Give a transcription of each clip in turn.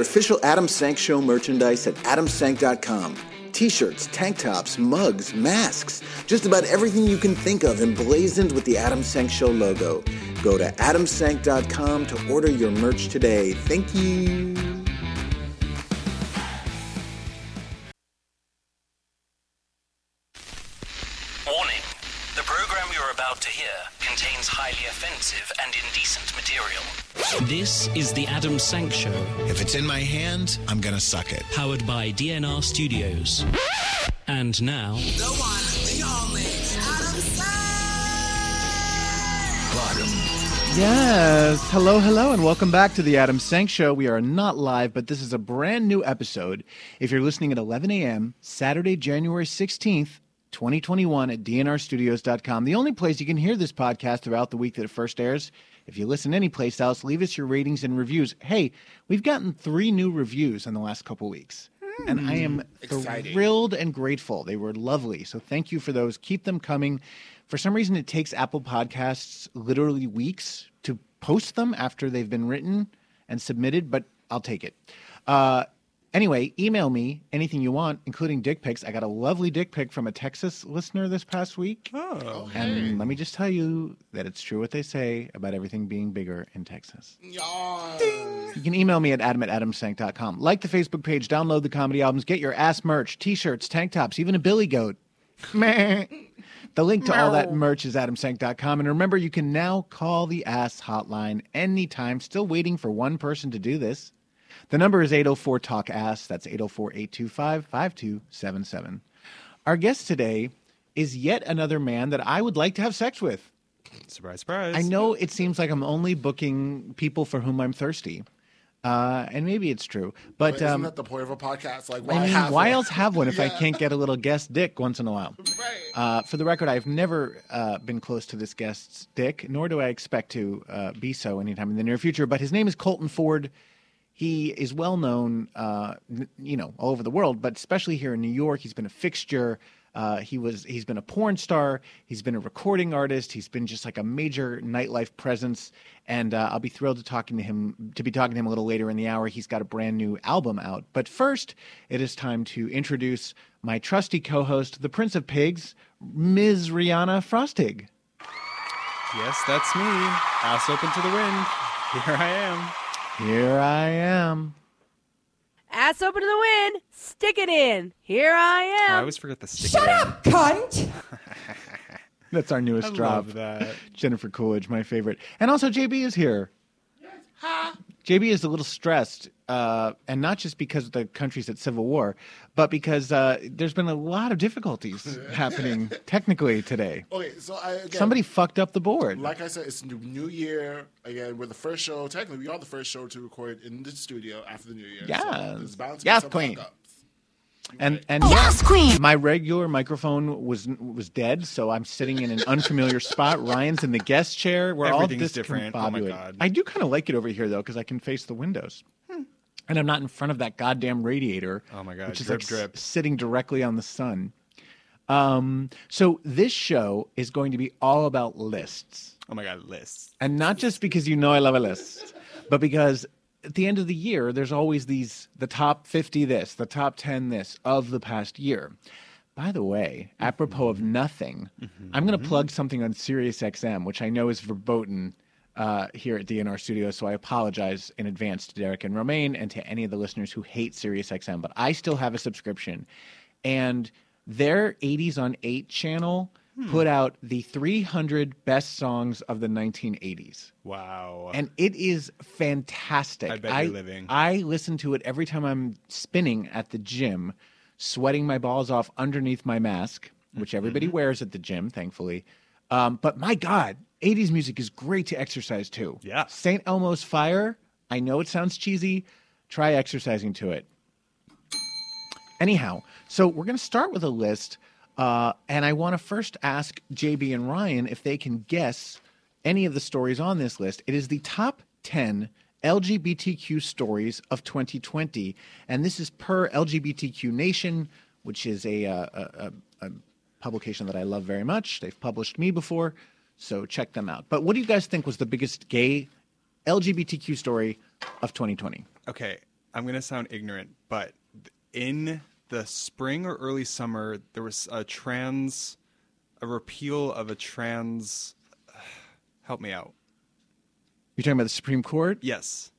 your official Adam Sank Show merchandise at adamsank.com. T-shirts, tank tops, mugs, masks, just about everything you can think of emblazoned with the Adam Sank Show logo. Go to adamsank.com to order your merch today. Thank you. Sank Show, If it's in my hand, I'm gonna suck it. powered by DNR Studios. And now, The one, the only, Adam Yes. Hello, hello, and welcome back to the Adam Sank Show. We are not live, but this is a brand new episode. If you're listening at 11 a.m., Saturday, January 16th, 2021, at dnrstudios.com, the only place you can hear this podcast throughout the week that it first airs. If you listen anyplace else, leave us your ratings and reviews. Hey, we've gotten three new reviews in the last couple weeks. And I am thrilled and grateful. They were lovely. So thank you for those. Keep them coming. For some reason, it takes Apple Podcasts literally weeks to post them after they've been written and submitted, but I'll take it. Uh, anyway, email me anything you want, including dick pics. I got a lovely dick pic from a Texas listener this past week. Oh, oh and let me just tell you that it's true what they say about everything being bigger in Texas. You can email me at adam at adamsank.com. Like the Facebook page, download the comedy albums, get your ass merch, t-shirts, tank tops, even a billy goat. Meh. The link to all that merch is adamsank.com. And remember, you can now call the ass hotline anytime. Still waiting for one person to do this. The number is 804 Talk Ass. That's 804 825 5277. Our guest today is yet another man that I would like to have sex with. Surprise, surprise. I know it seems like I'm only booking people for whom I'm thirsty. Uh, and maybe it's true. But, Isn't um, that the point of a podcast? Like, why I mean, have why else have one if I can't get a little guest dick once in a while? Right. Uh, for the record, I've never uh, been close to this guest's dick, nor do I expect to uh, be so anytime in the near future. But his name is Colton Ford. He is well known, uh, you know, all over the world, but especially here in New York. He's been a fixture. Uh, he was. He's been a porn star. He's been a recording artist. He's been just like a major nightlife presence. And uh, I'll be thrilled to talking to him. To be talking to him a little later in the hour. He's got a brand new album out. But first, it is time to introduce my trusty co-host, the Prince of Pigs, Ms. Rihanna Frostig. Yes, that's me. Ass open to the wind. Here I am. Here I am. Ass open to the wind, stick it in. Here I Oh, I always forget the stick. Shut up! Cunt! That's our newest I drop. love that. Jennifer Coolidge, my favorite. And also, JB is here. JB is a little stressed, uh, and not just because of the country's at civil war, but because uh, there's been a lot of difficulties happening technically today. Okay, so I again, Somebody fucked up the board. like I said, it's new, new year again. We're the first show. Technically, we are the first show to record in the studio after the new year. Yeah, so there's bound to Yes, be some queen. fuck-ups. and and yes, queen. My regular microphone was was dead, so I'm sitting in an unfamiliar spot. Ryan's in the guest chair. We're Everything's all different. Oh my. God. I do kind of like it over here though, because I can face the windows. And I'm not in front of that goddamn radiator. Oh my God, Which is drip, like drip. s- sitting directly on the sun. Um, so this show is going to be all about lists. Oh my god, lists. And not just because you know I love a list, but because at the end of the year, there's always these the top 50 this, the top 10 this of the past year. By the way, apropos of nothing, I'm going to plug something on SiriusXM, which I know is verboten uh, here at DNR Studios. So I apologize in advance to Derek and Romaine and to any of the listeners who hate SiriusXM. But I still have a subscription, and their 80s on 8 channel put out the 300 best songs of the 1980s. Wow. And it is fantastic. I bet you're living. I listen to it every time I'm spinning at the gym, sweating my balls off underneath my mask, which everybody Mm-hmm. wears at the gym, thankfully. Um, but my God, 80s music is great to exercise to. Yeah. St. Elmo's Fire, I know it sounds cheesy. Try exercising to it. Anyhow, so we're going to start with a list. Uh, and I want to first ask JB and Ryan if they can guess any of the stories on this list. It is the top 10 LGBTQ stories of 2020. And this is per LGBTQ Nation, which is a, uh, a, a, a publication that I love very much. They've published me before, so check them out. But what do you guys think was the biggest gay LGBTQ story of 2020? okay, I'm going to sound ignorant, but in the spring or early summer, there was a trans, a repeal of a trans. Help me out. You're talking about the Supreme Court? Yes.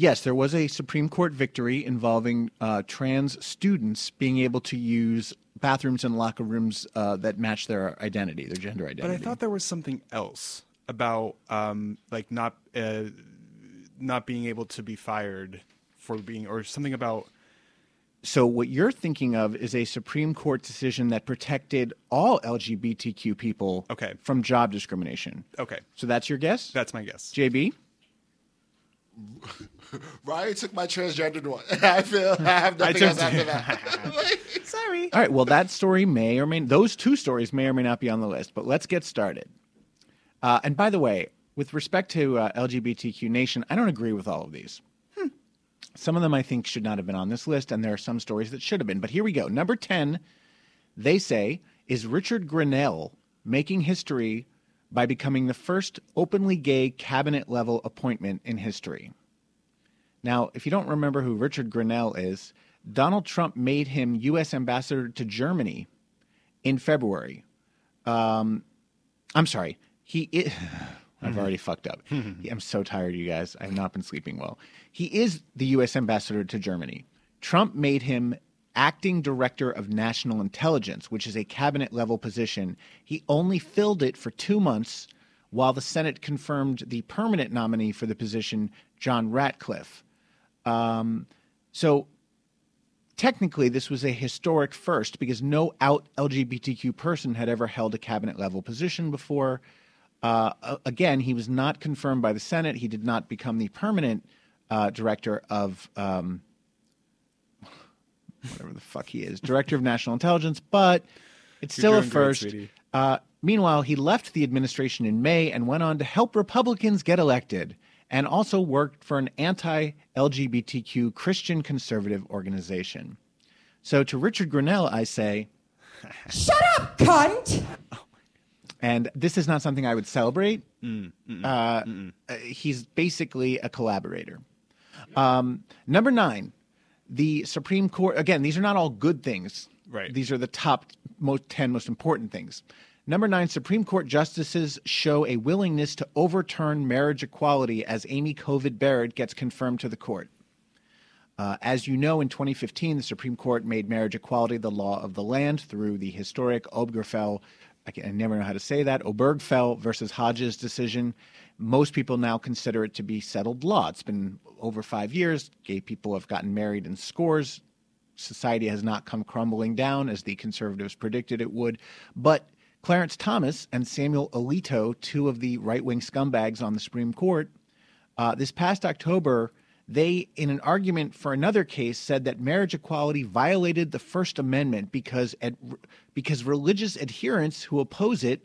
Yes, there was a Supreme Court victory involving uh, trans students being able to use bathrooms and locker rooms uh, that match their identity, their gender identity. But I thought there was something else about um, like not uh, not being able to be fired for being or something about So what you're thinking of is a Supreme Court decision that protected all LGBTQ people Okay. from job discrimination. okay. So that's your guess? That's my guess. JB? Ryan took my transgendered one. I feel I have nothing took- else after that. Sorry. All right, well that story may or may those two stories may or may not be on the list, but let's get started. Uh, and by the way, with respect to uh, LGBTQ Nation, I don't agree with all of these. Some of them I think should not have been on this list, and there are some stories that should have been. But here we go. Number 10, they say, is Richard Grenell making history by becoming the first openly gay cabinet level appointment in history. Now, if you don't remember who Richard Grenell is, Donald Trump made him U.S. ambassador to Germany in February. Um, I'm sorry. He i I've already fucked up. I'm so tired, you guys. I have not been sleeping well. He is the U.S. ambassador to Germany. Trump made him acting director of national intelligence, which is a cabinet level position. He only filled it for two months while the Senate confirmed the permanent nominee for the position, John Ratcliffe. Um, so technically, this was a historic first because no out LGBTQ person had ever held a cabinet level position before. Uh, again, he was not confirmed by the Senate. He did not become the permanent uh, director of um, whatever the fuck he is, director of national intelligence, but it's You're still a doing great, first. Uh, meanwhile, he left the administration in May and went on to help Republicans get elected and also worked for an anti LGBTQ Christian conservative organization. So to Richard Grenell, I say, Shut up, cunt! and this is not something I would celebrate. uh, uh, he's basically a collaborator. Um, number nine, the Supreme Court. Again, these are not all good things. Right. These are the top most, 10 most important things. Number nine, Supreme Court justices show a willingness to overturn marriage equality as Amy Covid Barrett gets confirmed to the court. Uh, as you know, in 2015, the Supreme Court made marriage equality the law of the land through the historic Obergefell, I, can, I never know how to say that, Obergefell versus Hodges decision. Most people now consider it to be settled law. It's been over five years. Gay people have gotten married in scores. Society has not come crumbling down as the conservatives predicted it would. But Clarence Thomas and Samuel Alito, two of the right wing scumbags on the Supreme Court, uh, this past October, they, in an argument for another case, said that marriage equality violated the First Amendment because ad, because religious adherents who oppose it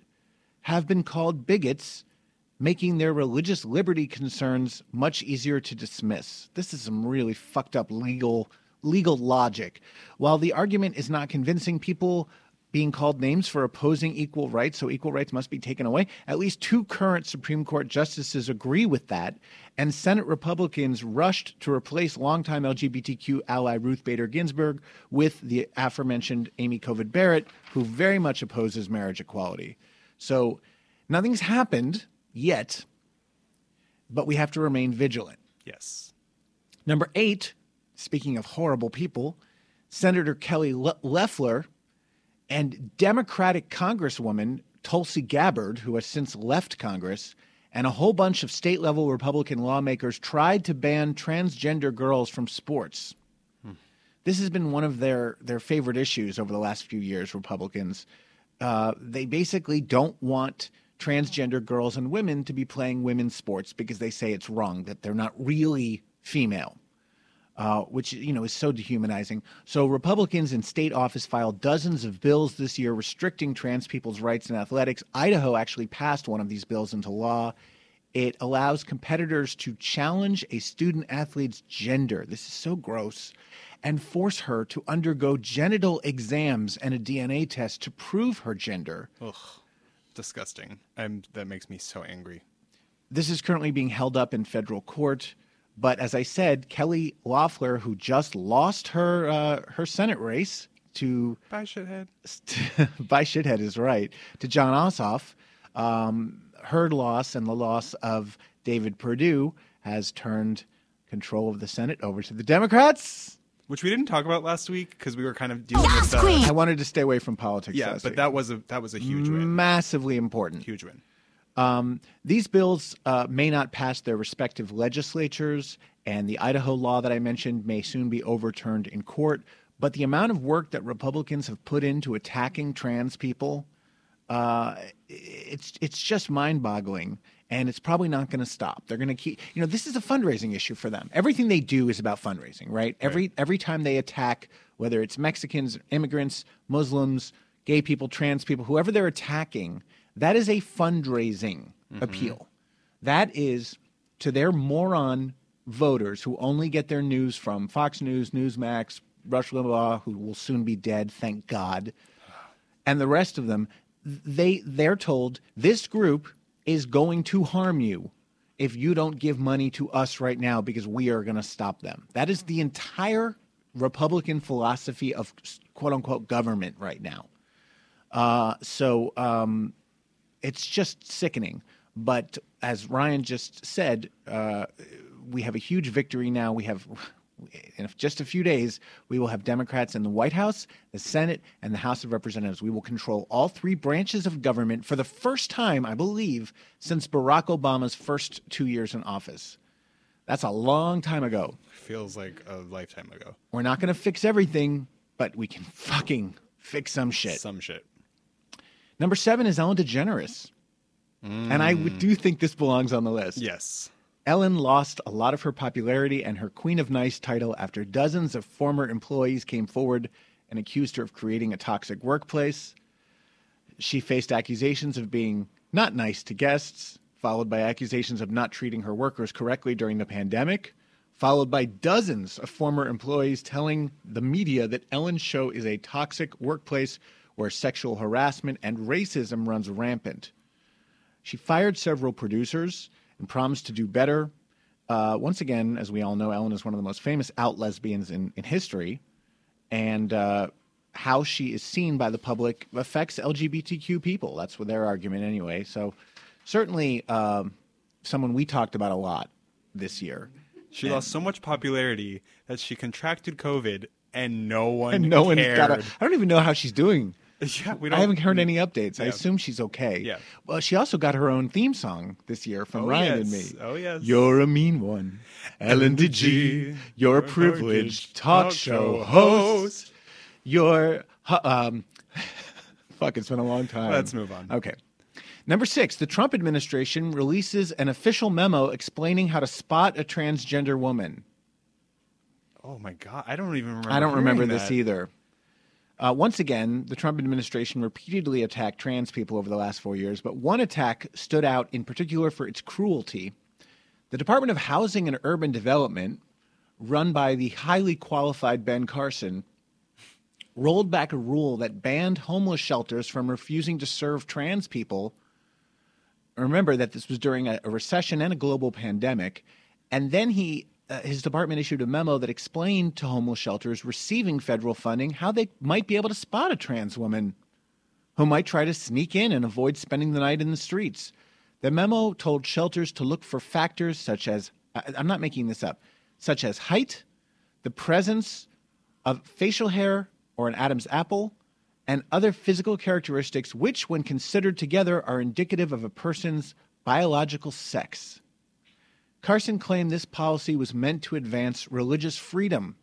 have been called bigots, making their religious liberty concerns much easier to dismiss. This is some really fucked up legal legal logic. While the argument is not convincing people being called names for opposing equal rights, so equal rights must be taken away. At least two current Supreme Court justices agree with that, and Senate Republicans rushed to replace longtime LGBTQ ally Ruth Bader Ginsburg with the aforementioned Amy Covid Barrett, who very much opposes marriage equality. So nothing's happened yet, but we have to remain vigilant. Yes. Number eight, speaking of horrible people, Senator Kelly Le- Loeffler and Democratic Congresswoman Tulsi Gabbard, who has since left Congress, and a whole bunch of state level Republican lawmakers tried to ban transgender girls from sports. This has been one of their, their favorite issues over the last few years, Republicans. Uh, they basically don't want transgender girls and women to be playing women's sports because they say it's wrong, that they're not really female uh, which you know is so dehumanizing. So Republicans in state office filed dozens of bills this year restricting trans people's rights in athletics. Idaho actually passed one of these bills into law. It allows competitors to challenge a student athlete's gender. This is so gross. And force her to undergo genital exams and a DNA test to prove her gender. Ugh. Disgusting. I'm, that makes me so angry. This is currently being held up in federal court. But as I said, Kelly Loeffler, who just lost her uh, her Senate race to Bye, shithead. by shithead is right to Jon Ossoff, um, her loss and the loss of David Perdue has turned control of the Senate over to the Democrats. Which we didn't talk about last week because we were kind of dealing with the. I wanted to stay away from politics. Yeah, last but week. that was a that was a huge win. massively important. Huge win. Um, these bills uh, may not pass their respective legislatures, and the Idaho law that I mentioned may soon be overturned in court. But the amount of work that Republicans have put into attacking trans people, uh, it's it's just mind-boggling, and it's probably not going to stop. They're going to keep. You know, this is a fundraising issue for them. Everything they do is about fundraising, right? Every every time they attack, whether it's Mexicans, immigrants, Muslims, gay people, trans people, whoever they're attacking, that is a fundraising mm-hmm. appeal. That is to their moron voters who only get their news from Fox News, Newsmax, Rush Limbaugh, who will soon be dead, thank God, and the rest of them. They they're told this group is going to harm you if you don't give money to us right now because we are going to stop them. That is the entire Republican philosophy of quote unquote government right now. Uh, so um, it's just sickening. But as Ryan just said, uh, we have a huge victory now. We have, in just a few days, we will have Democrats in the White House, the Senate, and the House of Representatives. We will control all three branches of government for the first time, I believe, since Barack Obama's first two years in office. That's a long time ago. Feels like a lifetime ago. We're not going to fix everything, but we can fucking fix some shit. Some shit. Number seven is Ellen DeGeneres. And I mm. do think this belongs on the list. Yes. Ellen lost a lot of her popularity and her Queen of Nice title after dozens of former employees came forward and accused her of creating a toxic workplace. She faced accusations of being not nice to guests, followed by accusations of not treating her workers correctly during the pandemic, followed by dozens of former employees telling the media that Ellen's show is a toxic workplace where sexual harassment and racism runs rampant. She fired several producers and promised to do better. Uh, once again, as we all know, Ellen is one of the most famous out lesbians in, in history, and uh, how she is seen by the public affects LGBTQ people. That's what their argument, anyway. So, certainly, um, someone we talked about a lot this year. She lost so much popularity that she contracted COVID and no one And no one cared. got. A, I don't even know how she's doing. Yeah, we I haven't heard any updates. I assume she's okay. Yeah. Well, she also got her own theme song this year from Oh, Ryan and me. Oh, yes. You're a mean one, Ellen DeGee. You're a privileged talk show host. You're um. fuck, it's been a long time. Let's move on. Okay. Number six, the Trump administration releases an official memo explaining how to spot a transgender woman. Oh my god, I don't even remember. I don't remember this that. either. Uh, once again, the Trump administration repeatedly attacked trans people over the last four years, but one attack stood out in particular for its cruelty. The Department of Housing and Urban Development, run by the highly qualified Ben Carson, rolled back a rule that banned homeless shelters from refusing to serve trans people. Remember that this was during a, a recession and a global pandemic. And then he, uh, his department issued a memo that explained to homeless shelters receiving federal funding how they might be able to spot a trans woman who might try to sneak in and avoid spending the night in the streets. The memo told shelters to look for factors such as, I'm not making this up, such as height, the presence of facial hair or an Adam's apple, and other physical characteristics which, when considered together, are indicative of a person's biological sex. Carson claimed this policy was meant to advance religious freedom,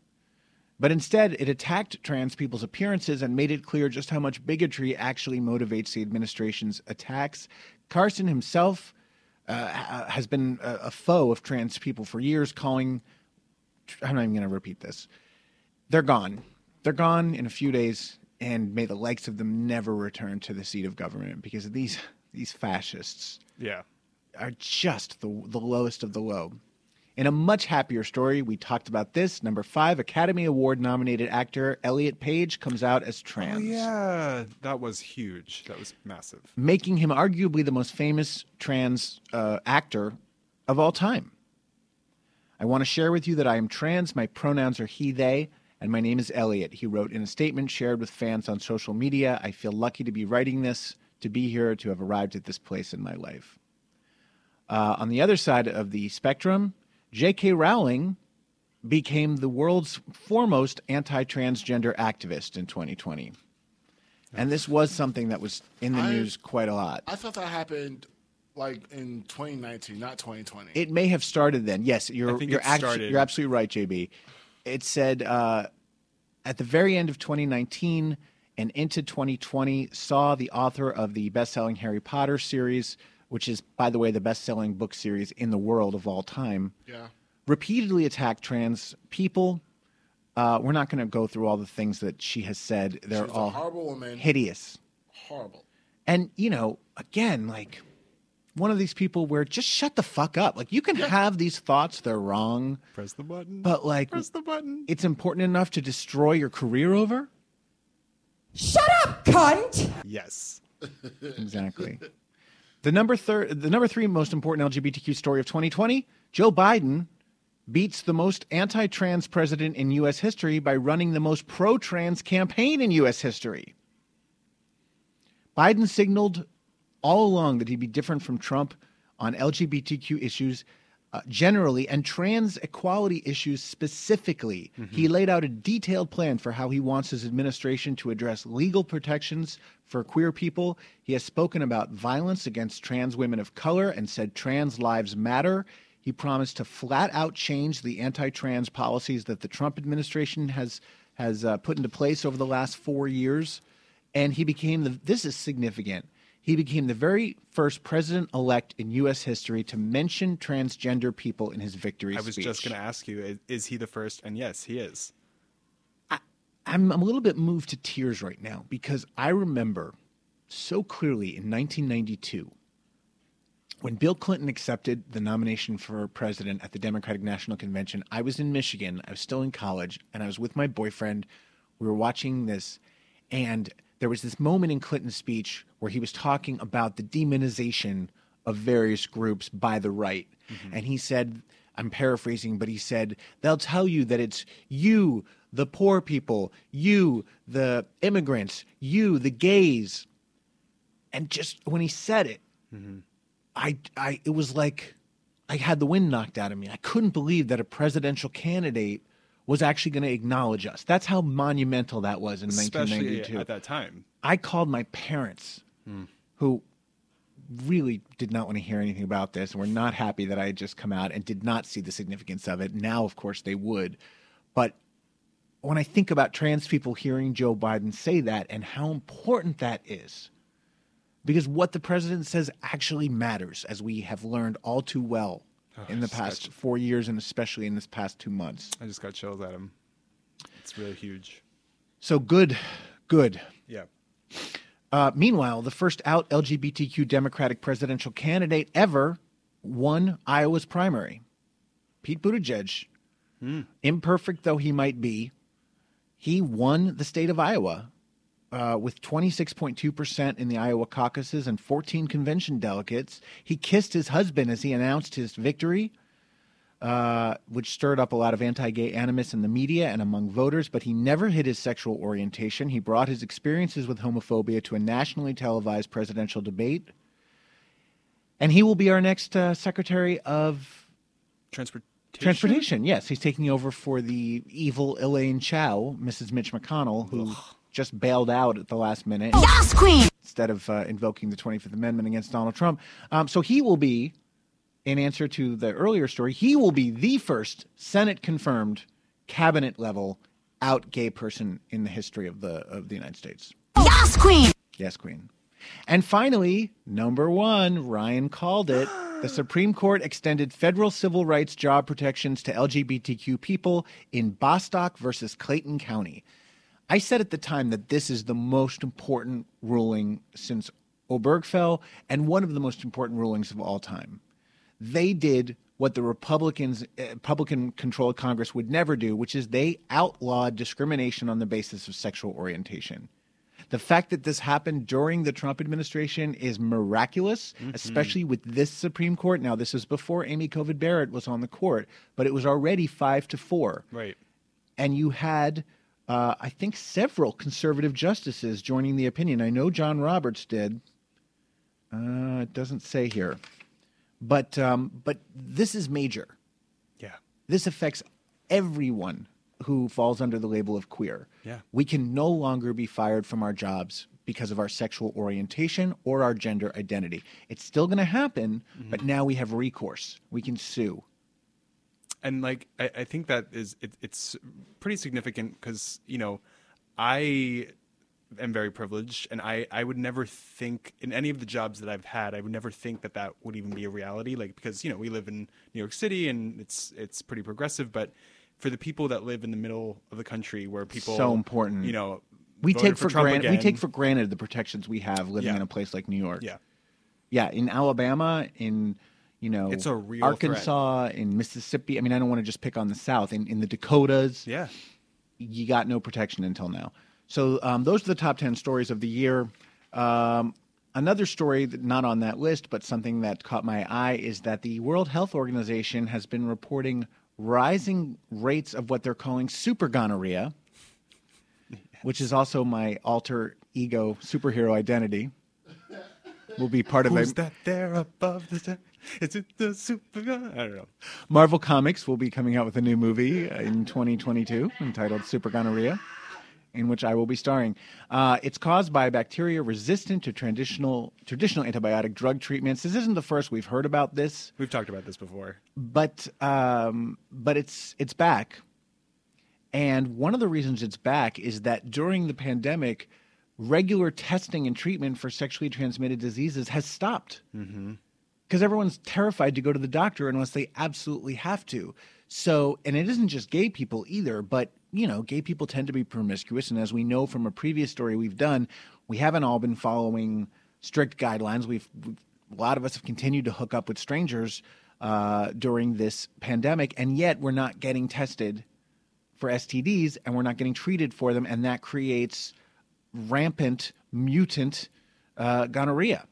but instead it attacked trans people's appearances and made it clear just how much bigotry actually motivates the administration's attacks. Carson himself uh, has been a, a foe of trans people for years, calling. I'm not even going to repeat this. They're gone. They're gone in a few days, and may the likes of them never return to the seat of government because these these fascists Yeah. Are just the, the lowest of the low. In a much happier story, we talked about this. Number five, Academy Award nominated actor Elliot Page comes out as trans, Oh yeah, that was huge. That was massive. making him arguably the most famous trans uh, actor of all time. I want to share with you that I am trans. My pronouns are he, they, and my name is Elliot. He wrote in a statement shared with fans on social media I feel lucky to be writing this, to be here, to have arrived at this place in my life. Uh, on the other side of the spectrum, J.K. Rowling became the world's foremost anti transgender activist in 2020. And this was something that was in the I- news quite a lot. I thought that happened like in 2019, not 2020. It may have started then. Yes, you're think you're, it actu- started- you're absolutely right, JB. It said uh, at the very end of 2019 and into 2020 saw the author of the best-selling Harry Potter series, which is, by the way, the best-selling book series in the world of all time, yeah. repeatedly attacked trans people. Uh, we're not going to go through all the things that she has said. They're She's a all horrible woman. hideous. Horrible. And you know, again, like one of these people where just shut the fuck up. Like you can have these thoughts, they're wrong, Press the button. but like Press the button. it's important enough to destroy your career over? Shut up, cunt! Yes. Exactly. The number the number 3 most important LGBTQ story of 2020, Joe Biden beats the most anti-trans president in US history by running the most pro-trans campaign in US history. Biden signaled all along that he'd be different from Trump on LGBTQ issues uh, generally and trans equality issues specifically. He laid out a detailed plan for how he wants his administration to address legal protections for queer people. He has spoken about violence against trans women of color and said trans lives matter. He promised to flat out change the anti-trans policies that the Trump administration has has uh, put into place over the last four years and he became the this is significant he became the very first president elect in US history to mention transgender people in his victory I was speech. just going to ask you, is, he the first? And yes, he is. I'm, I'm a little bit moved to tears right now because I remember so clearly in 1992 when Bill Clinton accepted the nomination for president at the Democratic National Convention. I was in Michigan. I was still in college and I was with my boyfriend. We were watching this and there was this moment in Clinton's speech where he was talking about the demonization of various groups by the right. Mm-hmm. And he said, I'm paraphrasing, but he said, they'll tell you that it's you, the poor people, you, the immigrants, you, the gays. And just when he said it, mm-hmm. I, I, it was like I had the wind knocked out of me. I couldn't believe that a presidential candidate was actually going to acknowledge us. That's how monumental that was in Especially 1992. at that time. I called my parents, hmm. who really did not want to hear anything about this and were not happy that I had just come out and did not see the significance of it. Now, of course, they would. But when I think about trans people hearing Joe Biden say that and how important that is, because what the president says actually matters, as we have learned all too well in the past four years and especially in this past two months. I just got chills at him. It's really huge. So good, good. Yeah. Uh, meanwhile, the first out LGBTQ Democratic presidential candidate ever won Iowa's primary. Pete Buttigieg, imperfect though he might be, he won the state of Iowa uh, with 26.2% in the Iowa caucuses and 14 convention delegates. He kissed his husband as he announced his victory, uh, which stirred up a lot of anti gay animus in the media and among voters, but he never hid his sexual orientation. He brought his experiences with homophobia to a nationally televised presidential debate. And he will be our next uh, Secretary of Transportation. Transportation. Yes, he's taking over for the evil Elaine Chao, Mrs. Mitch McConnell, who just bailed out at the last minute. Yes, Queen! Instead of uh, invoking the 25th Amendment against Donald Trump. Um, so he will be, in answer to the earlier story, he will be the first Senate confirmed cabinet level out gay person in the history of the of the United States. Yes, Queen! Yes, Queen. And finally, number one, Ryan called it. The Supreme Court extended federal civil rights job protections to LGBTQ people in Bostock versus Clayton County. I said at the time that this is the most important ruling since Obergefell and one of the most important rulings of all time. They did what the Republicans, uh, Republican-controlled Congress would never do, which is they outlawed discrimination on the basis of sexual orientation. The fact that this happened during the Trump administration is miraculous, especially with this Supreme Court. Now, this is before Amy Covid Barrett was on the court, but it was already five to four. Right. And you had, uh, I think, several conservative justices joining the opinion. I know John Roberts did. Uh, it doesn't say here, but um, but this is major. Yeah. This affects everyone who falls under the label of queer. Yeah. We can no longer be fired from our jobs because of our sexual orientation or our gender identity. It's still going to happen, but now we have recourse. We can sue. And like I, I think that is it, it's pretty significant because you know I am very privileged and I I would never think in any of the jobs that I've had I would never think that that would even be a reality like because you know we live in New York City and it's it's pretty progressive but for the people that live in the middle of the country where people So important. you know We take for, Trump granted we take for granted the protections we have living Yeah. in a place like New York. yeah Yeah, in Alabama, in you know, It's a real Arkansas, in Mississippi. I mean, I don't want to just pick on the South. In in the Dakotas, yeah you got no protection until now. So um, those are the top 10 stories of the year. Um, another story that not on that list, but something that caught my eye is that the World Health Organization has been reporting rising rates of what they're calling super gonorrhea, which is also my alter ego superhero identity. Will be part of who's a that there above the sta- is it the super I don't know Marvel Comics will be coming out with a new movie in 2022 entitled Super Gonorrhea, in which I will be starring. Uh, it's caused by bacteria resistant to traditional traditional antibiotic drug treatments. This isn't the first we've heard about this, we've talked about this before but um, but it's it's back. And one of the reasons it's back is that during the pandemic, regular testing and treatment for sexually transmitted diseases has stopped because everyone's terrified to go to the doctor unless they absolutely have to. So, and it isn't just gay people either, but you know, gay people tend to be promiscuous, and as we know from a previous story we've done, we haven't all been following strict guidelines. We've, we've a lot of us have continued to hook up with strangers uh, during this pandemic, and yet we're not getting tested for STDs, and we're not getting treated for them, and that creates rampant mutant uh, gonorrhea.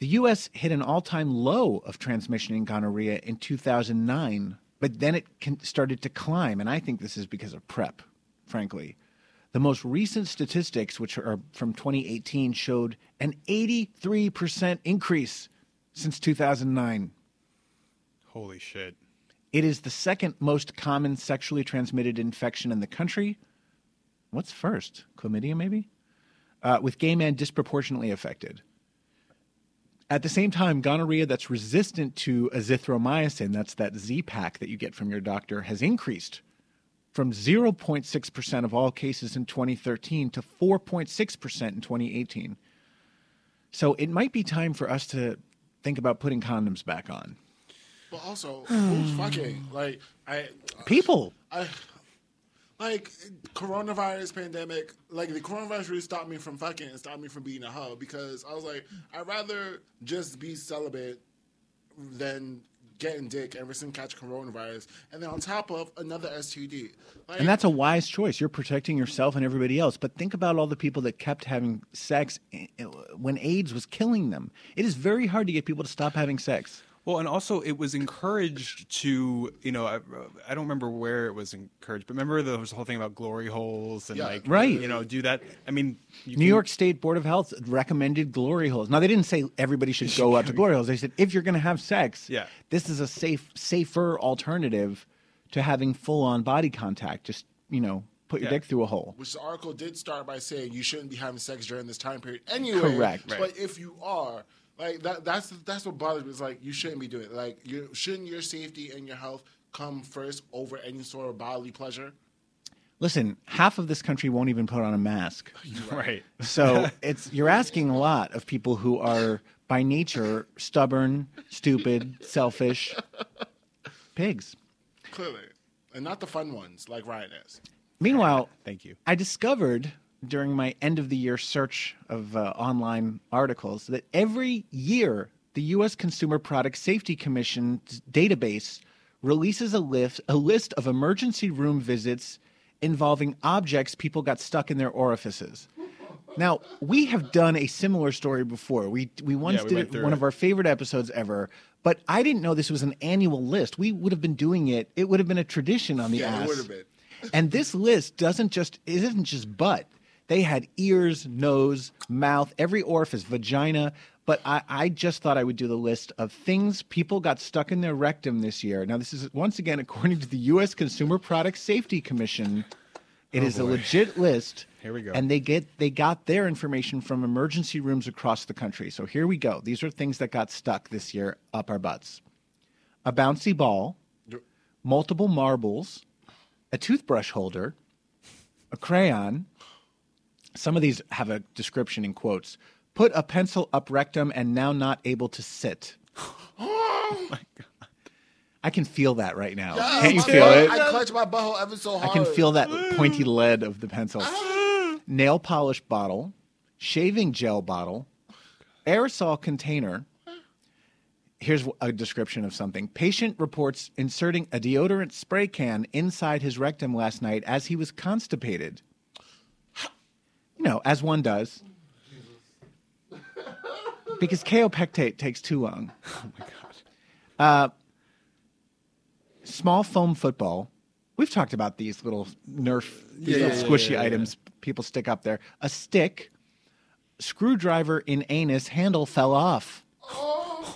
The U.S. hit an all time low of transmission in gonorrhea in 2009, but then it started to climb. And I think this is because of PrEP, frankly. The most recent statistics, which are from 2018, showed an 83% increase since 2009. holy shit It is the second most common sexually transmitted infection in the country. What's first? Chlamydia, maybe? Uh, with gay men disproportionately affected. At the same time, gonorrhea that's resistant to azithromycin, that's that Z pack that you get from your doctor, has increased from 0.6% of all cases in 2013 to 4.6% in 2018. So it might be time for us to think about putting condoms back on. But also, who's fucking like I uh, People. I like coronavirus pandemic. Like the coronavirus really stopped me from fucking and stopped me from being a hoe because I was like, I'd rather just be celibate than getting dick ever since catch coronavirus, and then on top of another STD. Like, And that's a wise choice. You're protecting yourself and everybody else. But think about all the people that kept having sex eh, eh, when AIDS was killing them. It is very hard to get people to stop having sex. Well, and also it was encouraged to, you know, I, I don't remember where it was encouraged, but remember there was the whole thing about glory holes and Yeah. like, Right. you know, do that. I mean, you New can- York State Board of Health recommended glory holes. Now they didn't say everybody should go out to glory holes. They said if you're going to have sex, Yeah. this is a safe, safer alternative to having full-on body contact. Just you know, put your Yeah. dick through a hole. which the article did start by saying you shouldn't be having sex during this time period anyway. Correct. But if you are, like that, that's that's what bothers me. It's like you shouldn't be doing it. Like you shouldn't your safety and your health come first over any sort of bodily pleasure. Listen, half of this country won't even put on a mask. right. So it's you're asking a lot of people who are by nature stubborn, stupid, selfish pigs. Clearly, and not the fun ones like Ryan is. Meanwhile, Thank you. I discovered during my end of the year search of uh, online articles that every year the U.S. Consumer Product Safety Commission's database releases a list, a list of emergency room visits involving objects people got stuck in their orifices. Now, we have done a similar story before. We we once Yeah, we did it, one it. of our favorite episodes ever, but I didn't know this was an annual list. We would have been doing it. It would have been a tradition on the Yeah, it ass. would have been. And this list doesn't just it isn't just butt. They had ears, nose, mouth, every orifice, vagina. But I, I just thought I would do the list of things people got stuck in their rectum this year. Now, this is once again according to the U.S. Consumer Product Safety Commission. It oh, is a legit list. Oh, Here we go. And they get they got their information from emergency rooms across the country. So here we go. These are things that got stuck this year up our butts. A bouncy ball, multiple marbles, a toothbrush holder, a crayon. Some of these have a description in quotes. Put a pencil up rectum and now not able to sit. Oh my god. I can feel that right now. Yeah, Can't you feel butt- it? I clutch my butthole ever so hard. I can feel that pointy lead of the pencil. Ah. Nail polish bottle, shaving gel bottle, aerosol container. Here's a description of something. Patient reports inserting a deodorant spray can inside his rectum last night as he was constipated. You know, as one does. Because kaopectate takes too long. Oh my god. Uh, small foam football. We've talked about these little Nerf, these Yeah, little yeah, yeah, squishy yeah, yeah. items people stick up there. A stick, screwdriver in anus, handle fell off.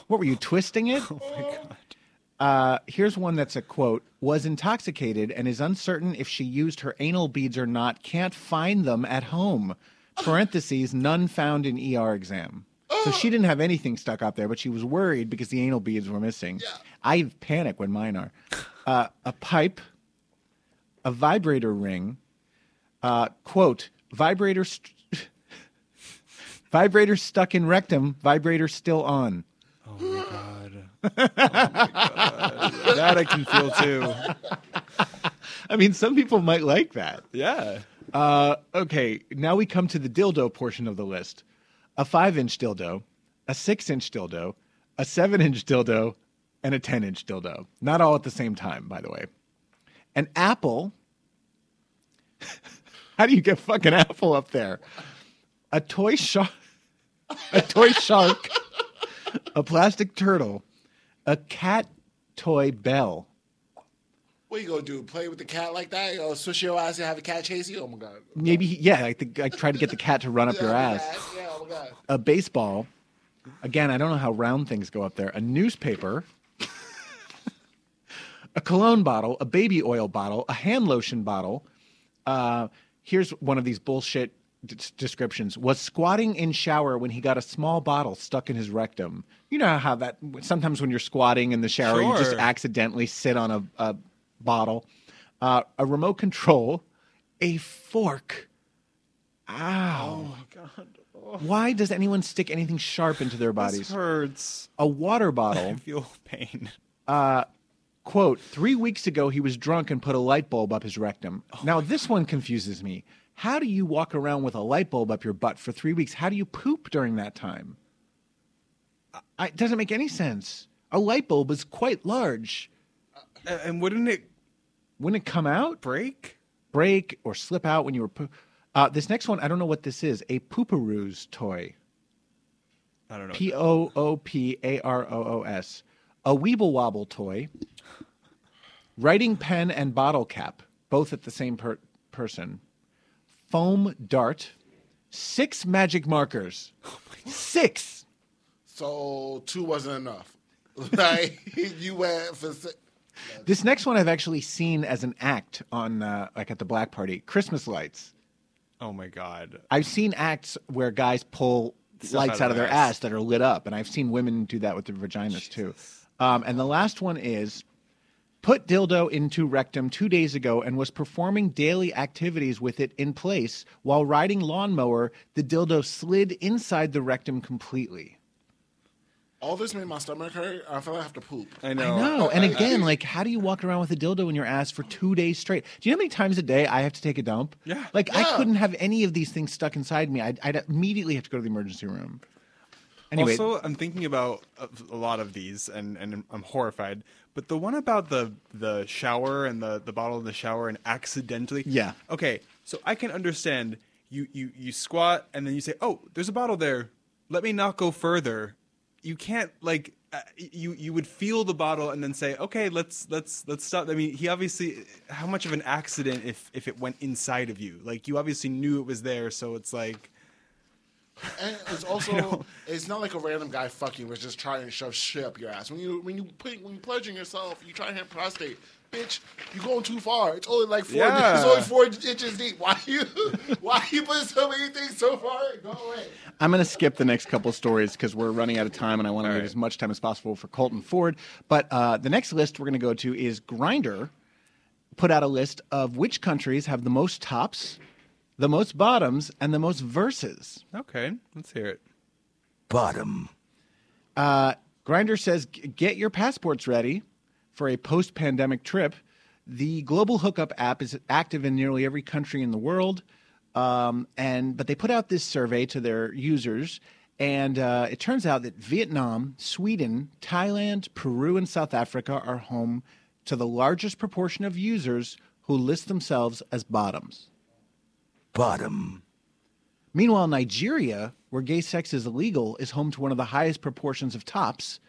What were you twisting it? Oh my god. Uh, here's one that's a quote: "Was intoxicated and is uncertain if she used her anal beads or not. Can't find them at home." Parentheses: None found in ER exam. So she didn't have anything stuck up there, but she was worried because the anal beads were missing. I panic when mine are. Uh, a pipe, a vibrator ring, uh, quote, vibrator, st- vibrator stuck in rectum, vibrator still on. that I can feel too. I mean, some people might like that. Yeah. Uh, okay, now we come to the dildo portion of the list. A five inch dildo, a six inch dildo, a seven inch dildo, and a 10 inch dildo. Not all at the same time, by the way. An apple. How do you get fucking apple up there? A toy shark. A toy shark. a plastic turtle. A cat toy bell. What you gonna do? Play with the cat like that? Or swish your ass and have a cat chase you? Oh my god! Maybe, yeah, I think I tried to get the cat to run up your ass. Yeah, oh my god. a baseball. Again, I don't know how round things go up there. A newspaper, a cologne bottle, a baby oil bottle, a hand lotion bottle. Uh, here's one of these bullshit descriptions: was squatting in shower when he got a small bottle stuck in his rectum. You know how that sometimes when you're squatting in the shower, you just accidentally sit on a, a bottle. Uh, a remote control, a fork. Ow. Oh my god. Why does anyone stick anything sharp into their This bodies? hurts. A water bottle. I feel pain. Quote, three weeks ago he was drunk and put a light bulb up his rectum. now, this one confuses me. How do you walk around with a light bulb up your butt for three weeks? How do you poop during that time? I, it doesn't make any sense. A light bulb is quite large. A- And wouldn't it Wouldn't it come out, break? break, or slip out when you were poo- uh, This next one, I don't know what this is. A pooparoos toy. I don't know. P O O P A R O O S. A Weeble Wobble toy. Writing pen and bottle cap, both at the same per- person. Foam dart. Six magic markers. Six. So two wasn't enough. Like you went for. si- This next one I've actually seen as an act on, uh, like at the black party, Christmas lights. Oh my god. I've seen acts where guys pull lights out of their ass that are lit up, and I've seen women do that with their vaginas too. Um, and the last one is put dildo into rectum two days ago and was performing daily activities with it in place while riding lawnmower. The dildo slid inside the rectum completely. All this made my stomach hurt. I feel like I have to poop. I know. I know. And again, like, how do you walk around with a dildo in your ass for two days straight? Do you know how many times a day I have to take a dump? Yeah. Like, I Yeah. couldn't have any of these things stuck inside me. I'd, I'd immediately have to go to the emergency room. Anyway, also, I'm thinking about a lot of these, and, and I'm horrified. But the one about the the shower and the, the bottle in the shower and accidentally. Yeah. Okay, so I can understand you, you you squat and then you say, "Oh, there's a bottle there. Let me not go further." You can't like uh, you you would feel the bottle and then say, "Okay, let's let's let's stop." I mean, he obviously how much of an accident if if it went inside of you? Like you obviously knew it was there, so it's like And it's also it's not like a random guy fucking was just trying to shove shit up your ass. When you when you put when you pledging yourself, you try to hit prostate. Bitch, you're going too far. It's only like four. Yeah. It's only four inches deep. Why you? Why you put so many things so far? Go away. I'm going to skip the next couple stories because we're running out of time, and I want to All leave right. as much time as possible for Colton Ford. But uh, the next list we're going to go to is Grindr. Put out a list of which countries have the most tops, the most bottoms, and the most verses. okay, let's hear it. Bottom. Uh, Grindr says, get your passports ready for a post pandemic trip. The Global Hookup app is active in nearly every country in the world. Um, and but they put out this survey to their users, and uh, it turns out that Vietnam, Sweden, Thailand, Peru, and South Africa are home to the largest proportion of users who list themselves as bottoms. Bottom. Meanwhile, Nigeria, where gay sex is illegal, is home to one of the highest proportions of tops,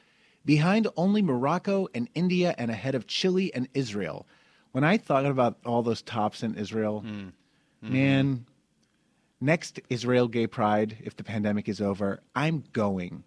behind only Morocco and India and ahead of Chile and Israel. When I thought about all those tops in Israel, hmm. mm-hmm. man, next Israel Gay Pride, if the pandemic is over, I'm going.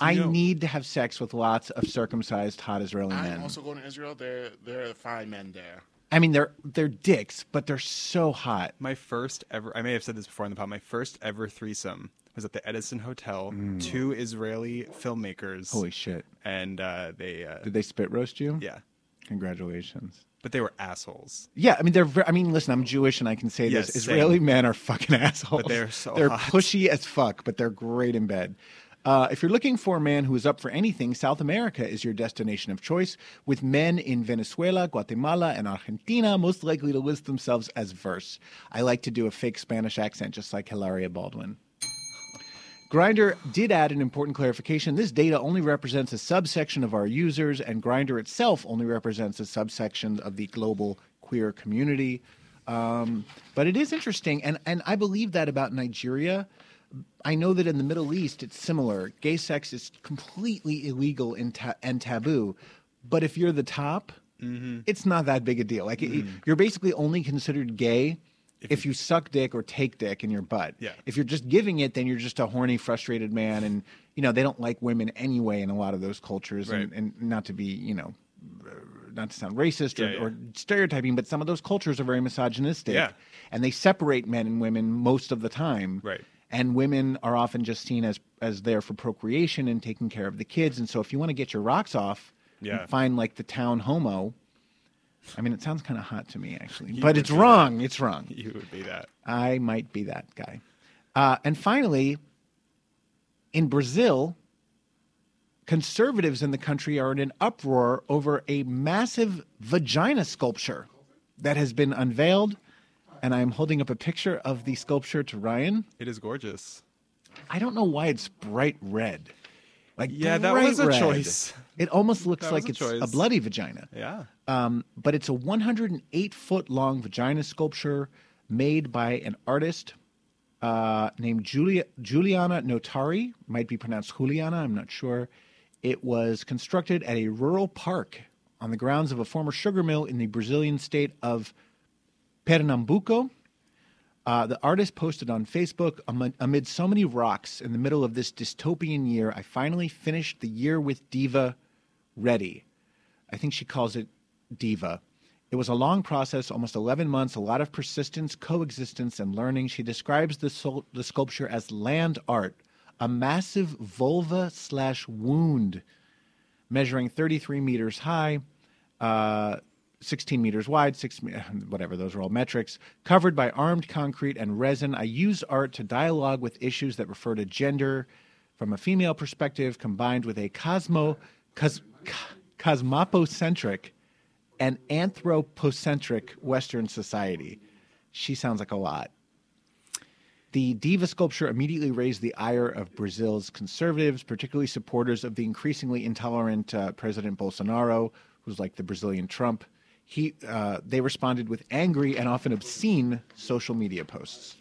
I know- need to have sex with lots of circumcised hot Israeli men. I'm also going to Israel. There, there are fine men there. I mean, they're they're dicks, but they're so hot. My first ever, I may have said this before in the pod, my first ever threesome was at the Edison Hotel. Two Israeli filmmakers. Mm. Holy shit! And uh, they, uh, Did they spit roast you? yeah, Congratulations. but they were assholes. Yeah, I mean they're. I mean, listen, I'm Jewish and I can say Yes, this: same. Israeli men are fucking assholes. But they're so they're hot. pushy as fuck, but they're great in bed. Uh, if you're looking for a man who is up for anything, South America is your destination of choice, with men in Venezuela, Guatemala, and Argentina most likely to list themselves as verse. I like to do a fake Spanish accent, just like Hilaria Baldwin. Grindr did add an important clarification. This data only represents a subsection of our users, and Grindr itself only represents a subsection of the global queer community. Um, but it is interesting, and, and I believe that about Nigeria. I know that in the Middle East it's similar. Gay sex is completely illegal and, ta- and taboo. But if you're the top, it's not that big a deal. Like it- you're basically only considered gay if, you suck dick or take dick in your butt. Yeah. If you're just giving it, then you're just a horny, frustrated man, and you know they don't like women anyway in a lot of those cultures. And, Right. and not to be, you know, uh, not to sound racist or, Yeah, yeah. or stereotyping, but some of those cultures are very misogynistic. Yeah. And they separate men and women most of the time. Right. And women are often just seen as as there for procreation and taking care of the kids. And so if you want to get your rocks off, Yeah. find like the town homo. I mean, it sounds kind of hot to me, actually, but it's wrong. It's wrong. You would be that. I might be that guy. Uh, and finally, in Brazil, conservatives in the country are in an uproar over a massive vagina sculpture that has been unveiled. And I'm holding up a picture of the sculpture to Ryan. It is gorgeous. I don't know why it's bright red. Like Yeah, that was a red. choice. It almost looks That like a it's a bloody vagina. Yeah. Um, but it's a 108 foot long vagina sculpture made by an artist uh, named Julia, Juliana Notari, might be pronounced Juliana, I'm not sure. It was constructed at a rural park on the grounds of a former sugar mill in the Brazilian state of Pernambuco. Uh, the artist posted on Facebook amid, so many rocks in the middle of this dystopian year, I finally finished the year with Diva ready. I think she calls it Diva. It was a long process, almost 11 months, a lot of persistence, coexistence, and learning. She describes the, sol- the sculpture as land art, a massive vulva slash wound measuring 33 meters high, uh, 16 meters wide, six whatever those are all metrics, covered by armed concrete and resin. I use art to dialogue with issues that refer to gender from a female perspective, combined with a cosmo, cos, cosmopocentric and anthropocentric Western society. She sounds like a lot. The diva sculpture immediately raised the ire of Brazil's conservatives, particularly supporters of the increasingly intolerant uh, President Bolsonaro, who's like the Brazilian Trump. He, uh, they responded with angry and often obscene social media posts.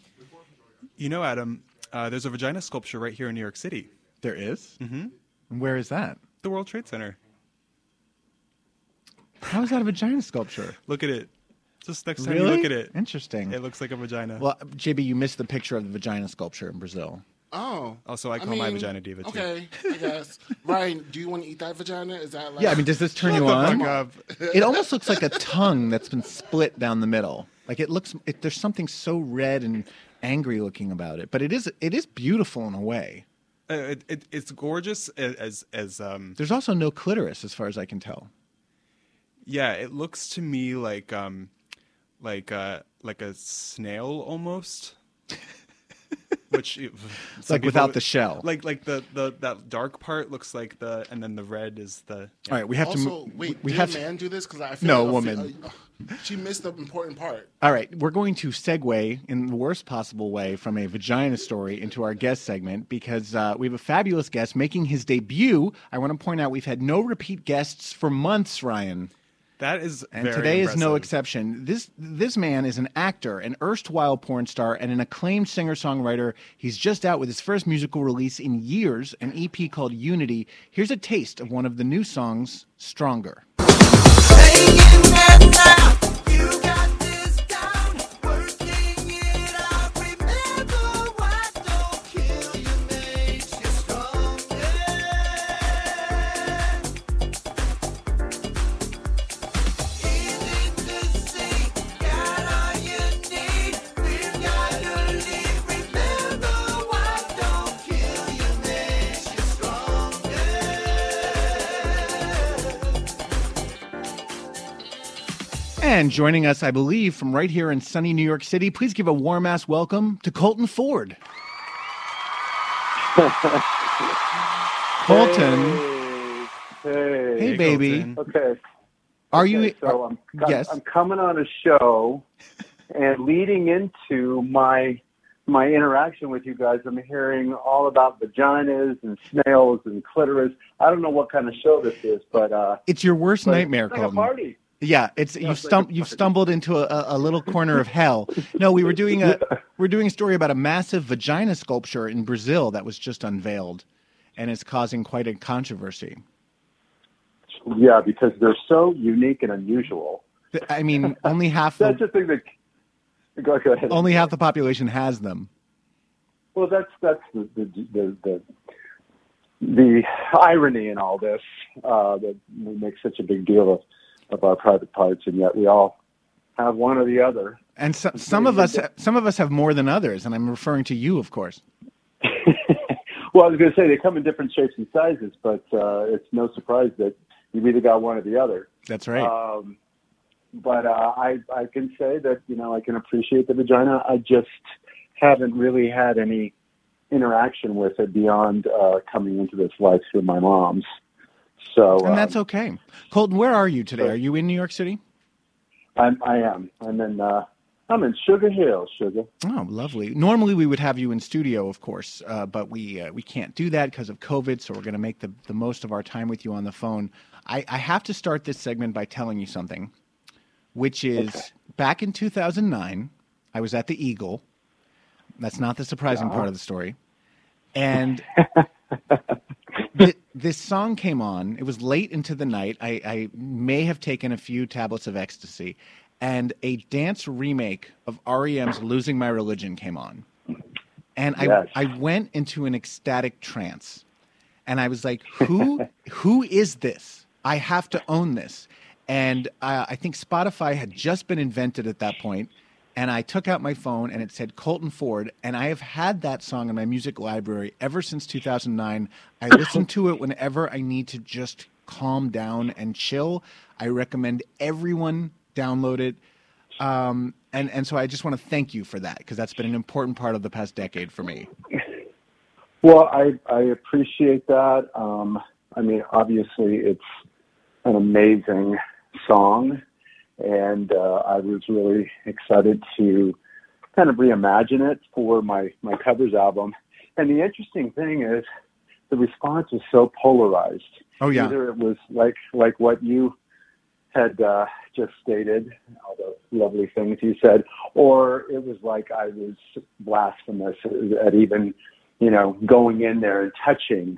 You know, Adam, uh, there's a vagina sculpture right here in New York City. There is? Mm-hmm. Where is that? The World Trade Center. How is that a vagina sculpture? Look at it. Just next time Really? you look at it, Interesting. it looks like a vagina. Well, JB, you missed the picture of the vagina sculpture in Brazil. Oh. Also, I call my vagina diva, too. Okay, I guess. Ryan, do you want to eat that vagina? Is that like Yeah, I mean, does this turn you on? up. It almost looks like a tongue that's been split down the middle. Like it looks, it, there's something so red and angry looking about it, but it is it is beautiful in a way. Uh, it, it, it's gorgeous as as, as um, There's also no clitoris, as far as I can tell. yeah. It looks to me like um, like uh, like a snail almost. Which some like without would- the shell. Like like the, the that dark part looks like the and then the red is the All right, we have to. Also, mo- wait, we did have a to- man do this? Because I feel No, like a woman. uh, she missed the important part. All right, we're going to segue in the worst possible way from a vagina story into our guest segment because uh, we have a fabulous guest making his debut. I want to point out we've had no repeat guests for months, Ryan. That is And very today is no exception. This this man is an actor, an erstwhile porn star, and an acclaimed singer-songwriter. He's just out with his first musical release in years, an EP called Unity. Here's a taste of one of the new songs, Stronger. And joining us, I believe, from right here in sunny New York City, please give a warm ass welcome to Colton Ford. Colton, Hey. hey, Hey, baby, Colton. Okay. are okay, you? So I'm, I'm yes. I'm coming on a show, and leading into my my interaction with you guys, I'm hearing all about vaginas and snails and clitoris. I don't know what kind of show this is, but uh, It's your worst nightmare, it's like Colton. a party. Yeah, it's you stum- you've stumbled into a, a little corner of hell. No, we were doing a we're doing a story about a massive vagina sculpture in Brazil that was just unveiled, and it's causing quite a controversy. Yeah, because they're so unique and unusual. I mean, only half That's the thing that. Go, go ahead. only half the population has them. Well, that's that's the the the, the, the irony in all this uh, that we make such a big deal of of our private parts, and yet we all have one or the other. And so, some of us some of us have more than others, and I'm referring to you, of course. Well, I was going to say they come in different shapes and sizes, but uh, it's no surprise that you've either got one or the other. That's right. Um, but uh, I I can say that you know I can appreciate the vagina. I just haven't really had any interaction with it beyond uh, coming into this life through my mom's. So and that's um, okay. Colton, where are you today? Are you in New York City? I'm, I am. I'm in. Uh, I'm in Sugar Hill, Sugar. Oh, lovely. Normally we would have you in studio, of course, uh, but we uh, we can't do that because of COVID. So we're going to make the the most of our time with you on the phone. I, I have to start this segment by telling you something, which is back in 2009, I was at the Eagle. That's not the surprising part of the story, and. th- this song came on. It was late into the night. I, I may have taken a few tablets of ecstasy, and a dance remake of REM's "Losing My Religion" came on, and Yes. I I went into an ecstatic trance, and I was like, "Who who is this? I have to own this." And uh, I think Spotify had just been invented at that point, and I took out my phone and it said Colton Ford, and I have had that song in my music library ever since 2009. I listen to it whenever I need to just calm down and chill. I recommend everyone download it. Um, and, and so I just want to thank you for that because that's been an important part of the past decade for me. Well, I I appreciate that. Um, I mean, obviously, it's an amazing song, and uh, I was really excited to kind of reimagine it for my my covers album. And the interesting thing is, the response was so polarized. Oh yeah. Either it was like like what you had uh, just stated, all those lovely things you said, or it was like I was blasphemous at even, you know, going in there and touching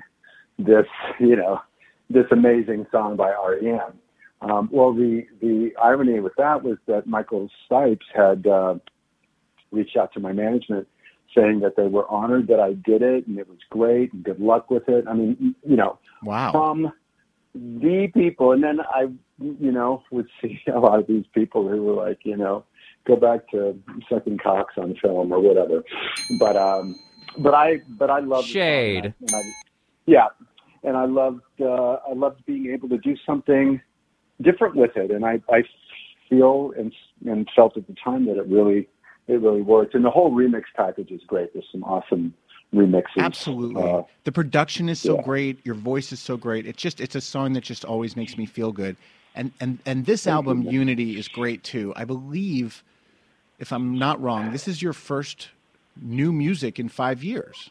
this, you know, this amazing song by REM. Um, well, the the irony with that was that Michael Stipes had uh, reached out to my management saying that they were honored that I did it and it was great and good luck with it. I mean, you know, Wow. from the people, and then I, you know, would see a lot of these people who were like, you know, go back to sucking cocks on film or whatever. But um, but I but I love Shade. And I, yeah, and I loved uh, I loved being able to do something different with it, and I I feel and and felt at the time that it really it really worked, and the whole remix package is great. There's some awesome remixes. Absolutely. Uh, the production is so yeah. great. Your voice is so great. It's just it's a song that just always makes me feel good. And and and this album Unity is great too. I believe, if I'm not wrong, this is your first new music in five years.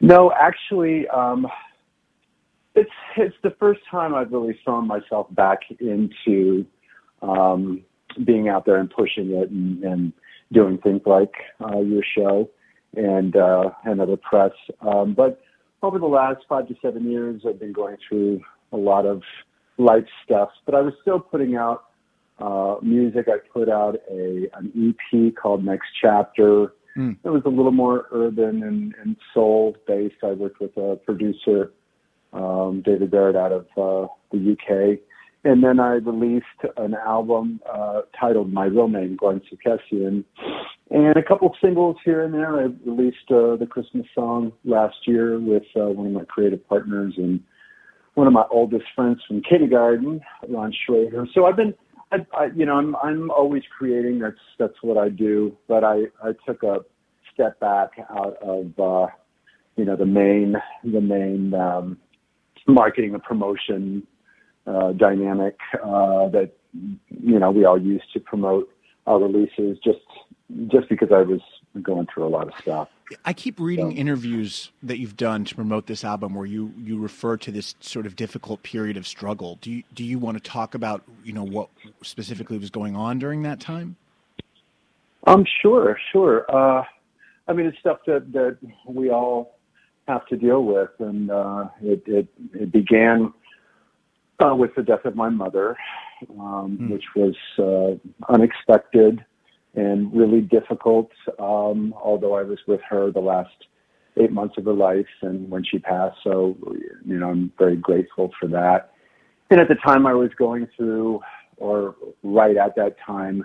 No, actually, um, it's it's the first time I've really thrown myself back into um, being out there and pushing it and, and doing things like uh, your show and uh, and other press. Um, but over the last five to seven years, I've been going through a lot of life stuff. But I was still putting out uh, music. I put out a an EP called Next Chapter. Mm. It was a little more urban and, and soul based. I worked with a producer, um, David Barrett, out of uh, the UK. And then I released an album uh, titled My Real Name, Glenn Sarkisian, and a couple of singles here and there. I released uh, the Christmas song last year with uh, one of my creative partners and one of my oldest friends from kindergarten, Ron Schrader. So I've been, I, I, you know, I'm I'm always creating. That's that's what I do. But I I took a step back out of uh, you know the main the main um, marketing and promotion uh, dynamic uh, that you know we all use to promote our releases. Just just because I was going through a lot of stuff. I keep reading interviews that you've done to promote this album where you, you refer to this sort of difficult period of struggle. Do you do you want to talk about you know what specifically was going on during that time? Um, sure, sure. Uh, I mean, it's stuff that that we all have to deal with, and uh, it, it it began uh, with the death of my mother, um, which was uh, unexpected and really difficult. Um, although I was with her the last eight months of her life, and when she passed, so you know I'm very grateful for that. And at the time, I was going through, or right at that time,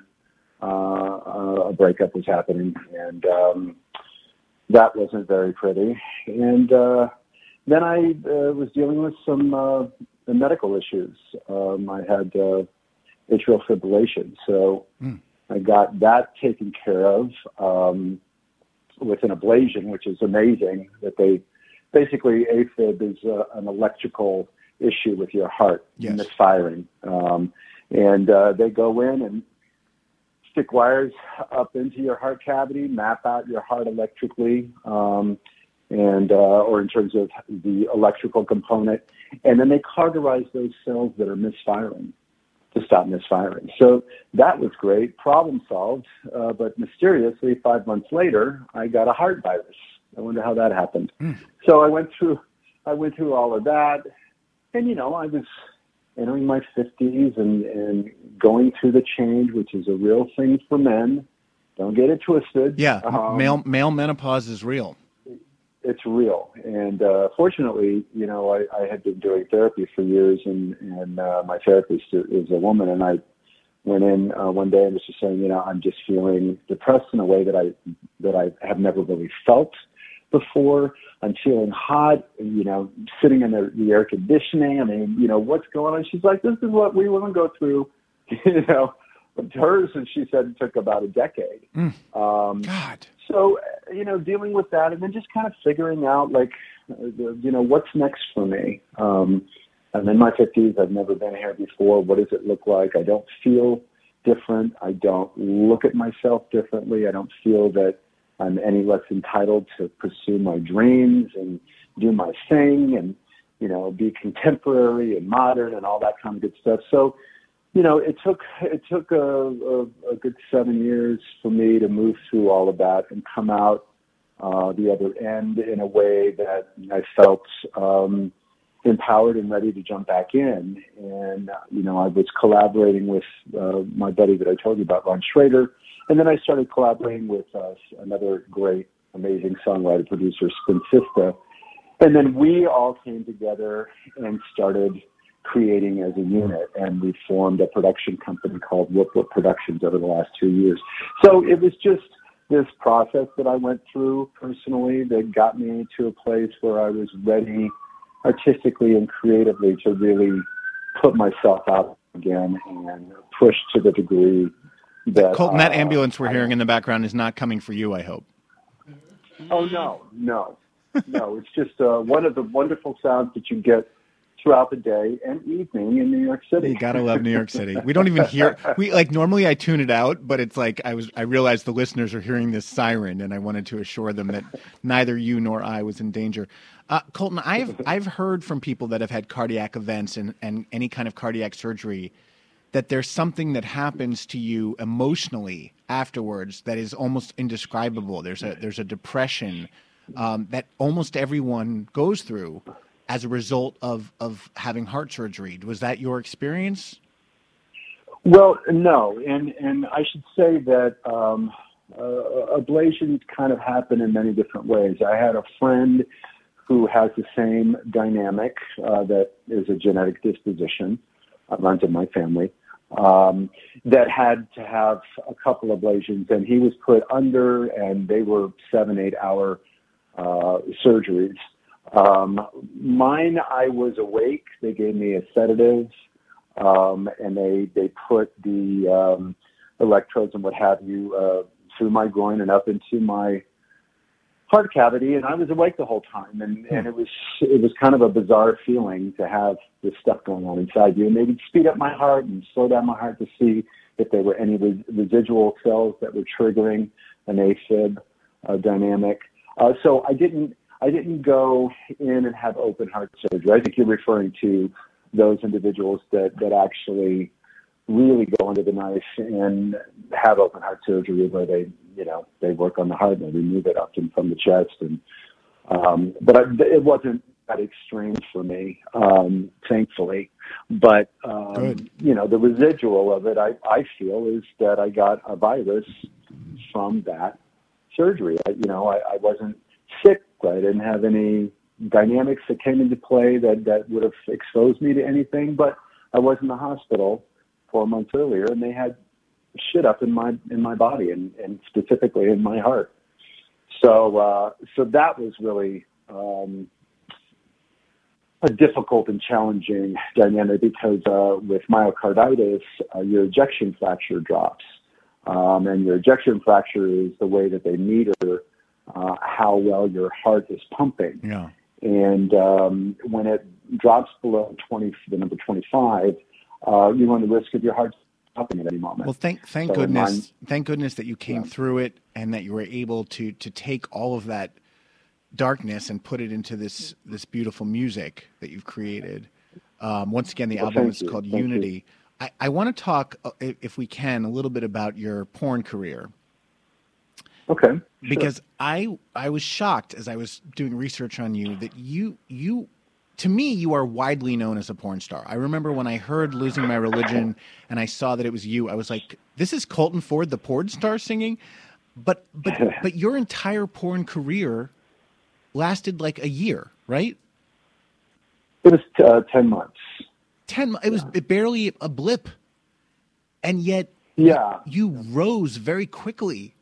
uh, a breakup was happening, and um, that wasn't very pretty. And uh, then I uh, was dealing with some uh, medical issues. Um, I had uh, atrial fibrillation, so I got that taken care of um, with an ablation, which is amazing. That they basically AFib is uh, an electrical issue with your heart Yes. misfiring, um, and uh, they go in and stick wires up into your heart cavity, map out your heart electrically, um, and uh, or in terms of the electrical component, and then they cauterize those cells that are misfiring to stop misfiring. So that was great, problem solved. Uh, but mysteriously, five months later, I got a heart virus. I wonder how that happened. So I went through, I went through all of that, and you know, I was entering my fifties and and going through the change, which is a real thing for men. Don't get it twisted. Yeah, Um, male male menopause is real. it's real. And uh, fortunately, you know, I, I had been doing therapy for years, and and uh, my therapist is a woman, and I went in uh, one day and was just saying, you know, I'm just feeling depressed in a way that I that I have never really felt before. I'm feeling hot, you know, sitting in the, the air conditioning. I mean, you know, what's going on? She's like, this is what we want to go through, you know. Hers, and she said it took about a decade. Um, God. so uh, you know dealing with that and then just kind of figuring out like uh, you know what's next for me um i'm in my fifties i've never been here before what does it look like i don't feel different. I don't look at myself differently. I don't feel that I'm any less entitled to pursue my dreams and do my thing and, you know, be contemporary and modern and all that kind of good stuff. So, you know, it took it took a, a, a good seven years for me to move through all of that and come out uh, the other end in a way that I felt um, empowered and ready to jump back in. And, uh, you know, I was collaborating with uh, my buddy that I told you about, Ron Schrader. And then I started collaborating with uh, another great, amazing songwriter, producer, Spin Sista. And then we all came together and started creating as a unit. And we formed a production company called Whoop Whoop Productions over the last two years. So it was just this process that I went through personally that got me to a place where I was ready artistically and creatively to really put myself out again and push to the degree that Colton, that uh, ambulance we're hearing in the background is not coming for you. I hope. Oh no, no, no! It's just uh, one of the wonderful sounds that you get throughout the day and evening in New York City. You gotta love New York City. We don't even hear. We like normally I tune it out, but it's like I was. I realized the listeners are hearing this siren, and I wanted to assure them that neither you nor I was in danger. Uh, Colton, I've I've heard from people that have had cardiac events and and any kind of cardiac surgery that there's something that happens to you emotionally afterwards that is almost indescribable. There's a there's a depression um, that almost everyone goes through as a result of of having heart surgery. Was that your experience? Well, no, and and I should say that um, uh, ablations kind of happen in many different ways. I had a friend who has the same dynamic uh, that is a genetic disposition, uh, runs in my family, um, that had to have a couple ablations, and he was put under, and they were seven, eight hour uh, surgeries. Um, mine, I was awake. They gave me a sedative, um, and they they put the um, electrodes and what have you uh, through my groin and up into my heart cavity, and I was awake the whole time, and and it was it was kind of a bizarre feeling to have this stuff going on inside you, and they would speed up my heart and slow down my heart to see if there were any re- residual cells that were triggering an AFib uh, dynamic. Uh, so I didn't I didn't go in and have open heart surgery. I think you're referring to those individuals that that actually really go under the knife and have open heart surgery where they you know they work on the heart and they remove it often from the chest. And um but I, it wasn't that extreme for me um thankfully. But um Good. you know the residual of it i i feel is that i got a virus from that surgery. I, you know I, I wasn't sick i didn't have any dynamics that came into play that that would have exposed me to anything. But i was in the hospital four months earlier and they had shit up in my in my body and, and specifically in my heart. So uh, so that was really um, a difficult and challenging dynamic because uh, with myocarditis, uh, your ejection fraction drops, um, and your ejection fraction is the way that they meter uh, how well your heart is pumping. Yeah. And um, when it drops below 20, the number 25, uh, you run the risk of your heart stopping at any moment. Well, thank thank So goodness, mine- thank goodness that you came through it and that you were able to to take all of that darkness and put it into this this beautiful music that you've created. Um, once again, the Well, album is you. called Thank you. Unity. I, I want to talk, uh, if if we can, a little bit about your porn career okay. because I I was shocked as I was doing research on you that you you to me you are widely known as a porn star. I remember when I heard losing my religion and I saw that it was you, I was like, this is Colton Ford, the porn star singing. But but but your entire porn career lasted like a year, right? It was uh, 10 months. Ten. It was barely a blip, and yet Yeah. you rose very quickly.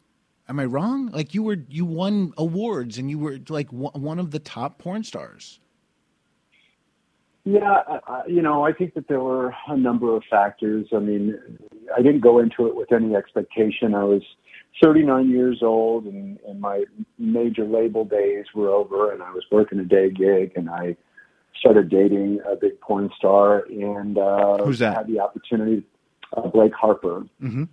Am I wrong? Like you were, you won awards, and you were like one of the top porn stars. Yeah, I- you know, I think that there were a number of factors. I mean, I didn't go into it with any expectation. I was 39 years old, and, and my major label days were over, and I was working a day gig, and I started dating a big porn star, and uh, Who's that? had the opportunity. uh, Blake Harper, hmm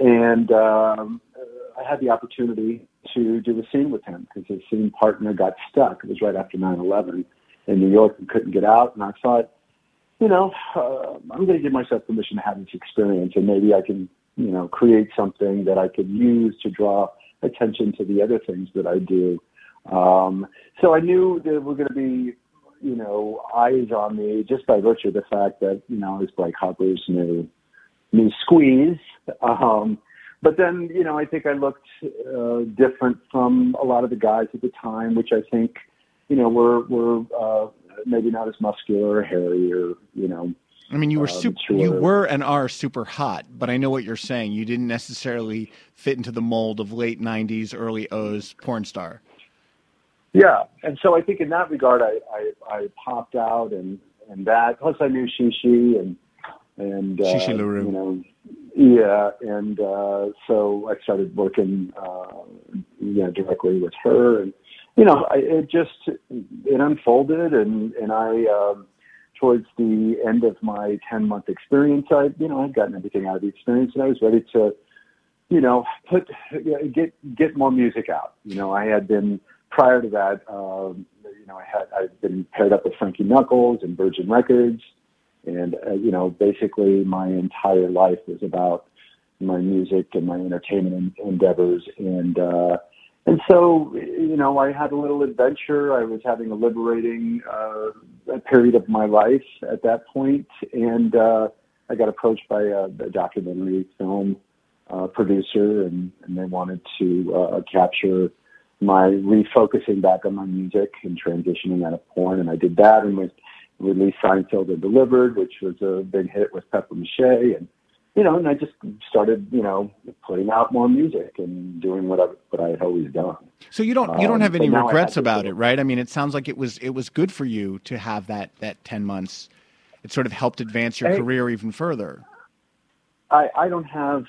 and um, uh, I had the opportunity to do a scene with him because his scene partner got stuck. It was right after 9/11 in New York and couldn't get out, and I thought, you know, uh, I'm going to give myself permission to have this experience, and maybe I can, you know, create something that I could use to draw attention to the other things that I do. Um, so I knew there were going to be, you know, eyes on me just by virtue of the fact that, you know, I was Blake Harper's new, new squeeze. Um, but then, you know, I think I looked uh, different from a lot of the guys at the time, which I think, you know, were were uh, maybe not as muscular or hairy or, you know, I mean, you were uh, super, mature. you were and are super hot, but I know what you're saying. You didn't necessarily fit into the mold of late '90s, early O's porn star. Yeah, and so I think in that regard, I I, I popped out and and that. Plus, I knew Chi Chi and and uh, Chi Chi LaRue. You know, yeah, and uh, so I started working, uh, know, directly with her, and you know, I, it just it unfolded, and and I. Um, Towards the end of my 10 month experience, I, you know, I'd gotten everything out of the experience and I was ready to, you know, put get get more music out. You know, I had been prior to that. Um, you know, I had I'd been paired up with Frankie Knuckles and Virgin Records, and uh, you know, basically my entire life was about my music and my entertainment endeavors. And uh, and so, you know, I had a little adventure. I was having a liberating uh, period of my life at that point, and uh, I got approached by a, a documentary film uh, producer, and, and they wanted to uh, capture my refocusing back on my music and transitioning out of porn, and I did that, and we released Seinfeld and Delivered, which was a big hit with Pepper MaShay, and you know, and I just started, you know, putting out more music and doing what I what I had always done. So you don't you don't Um, have but any regrets about it, right? I mean, it sounds like it was it was good for you to have that that 10 months. It sort of helped advance your Hey. career even further. I, I don't have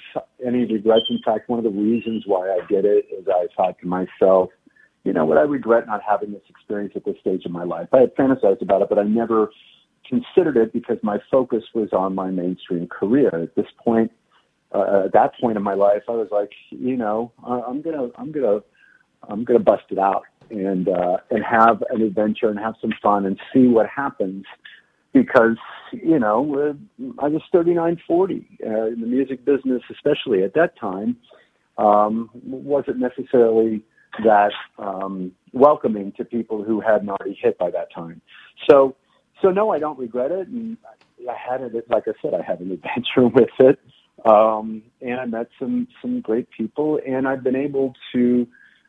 any regrets. In fact, one of the reasons why I did it is I thought to myself, you know, would I regret not having this experience at this stage of my life? I had fantasized about it, but I never considered it because my focus was on my mainstream career. At this point, uh, at that point in my life, I was like, you know, I'm gonna, I'm gonna, I'm gonna bust it out and uh, and have an adventure and have some fun and see what happens because you know uh, I was 39, 40 uh, in the music business, especially at that time, um, wasn't necessarily that um, welcoming to people who hadn't already hit by that time. So, so no, I don't regret it, and I had it. Like I said, I had an adventure with it, um, and I met some some great people, and I've been able to,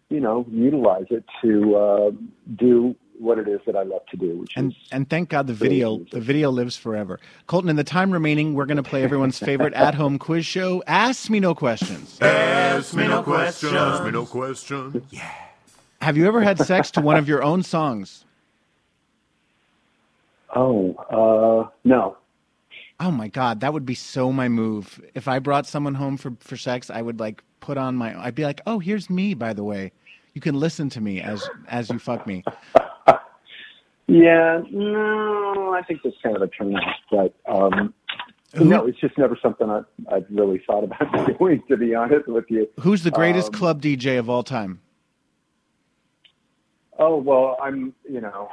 you know, utilize it to uh, do what it is that I love to do, which And is and thank God the video the video lives forever. Colton, in the time remaining, we're going to play everyone's favorite at-home quiz show. Ask me no questions. Ask me no questions. Ask me no questions. Yeah. Have you ever had sex to one of your own songs? Oh, uh, no. Oh my God, that would be so my move. If I brought someone home for, for sex, I would like put on my. I'd be like, "Oh, here's me, by the way. You can listen to me as as you fuck me." Yeah, no, I think that's kind of a turn off, but um, no, it's just never something I, I've really thought about doing, to be honest with you. Who's the greatest Um, club DJ of all time? Oh well, I'm, you know,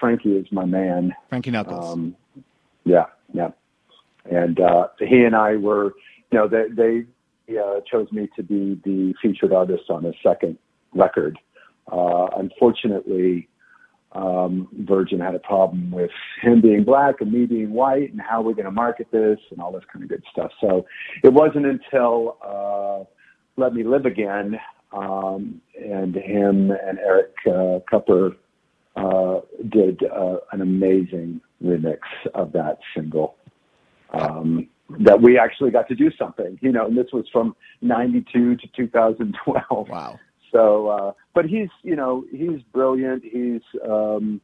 Frankie is my man. Frankie Knuckles. Um, yeah, yeah, and uh, he and I were, you know, they they uh, chose me to be the featured artist on his second record. Uh, unfortunately, um, Virgin had a problem with him being black and me being white, and how we're going to market this and all this kind of good stuff. So it wasn't until uh, Let Me Live Again um, and him and Eric uh, Kupper uh, did uh, an amazing remix of that single. Um, that we actually got to do something, you know, and this was from 92 to 2012. Wow. So, uh, but he's, you know, he's brilliant. He's, um,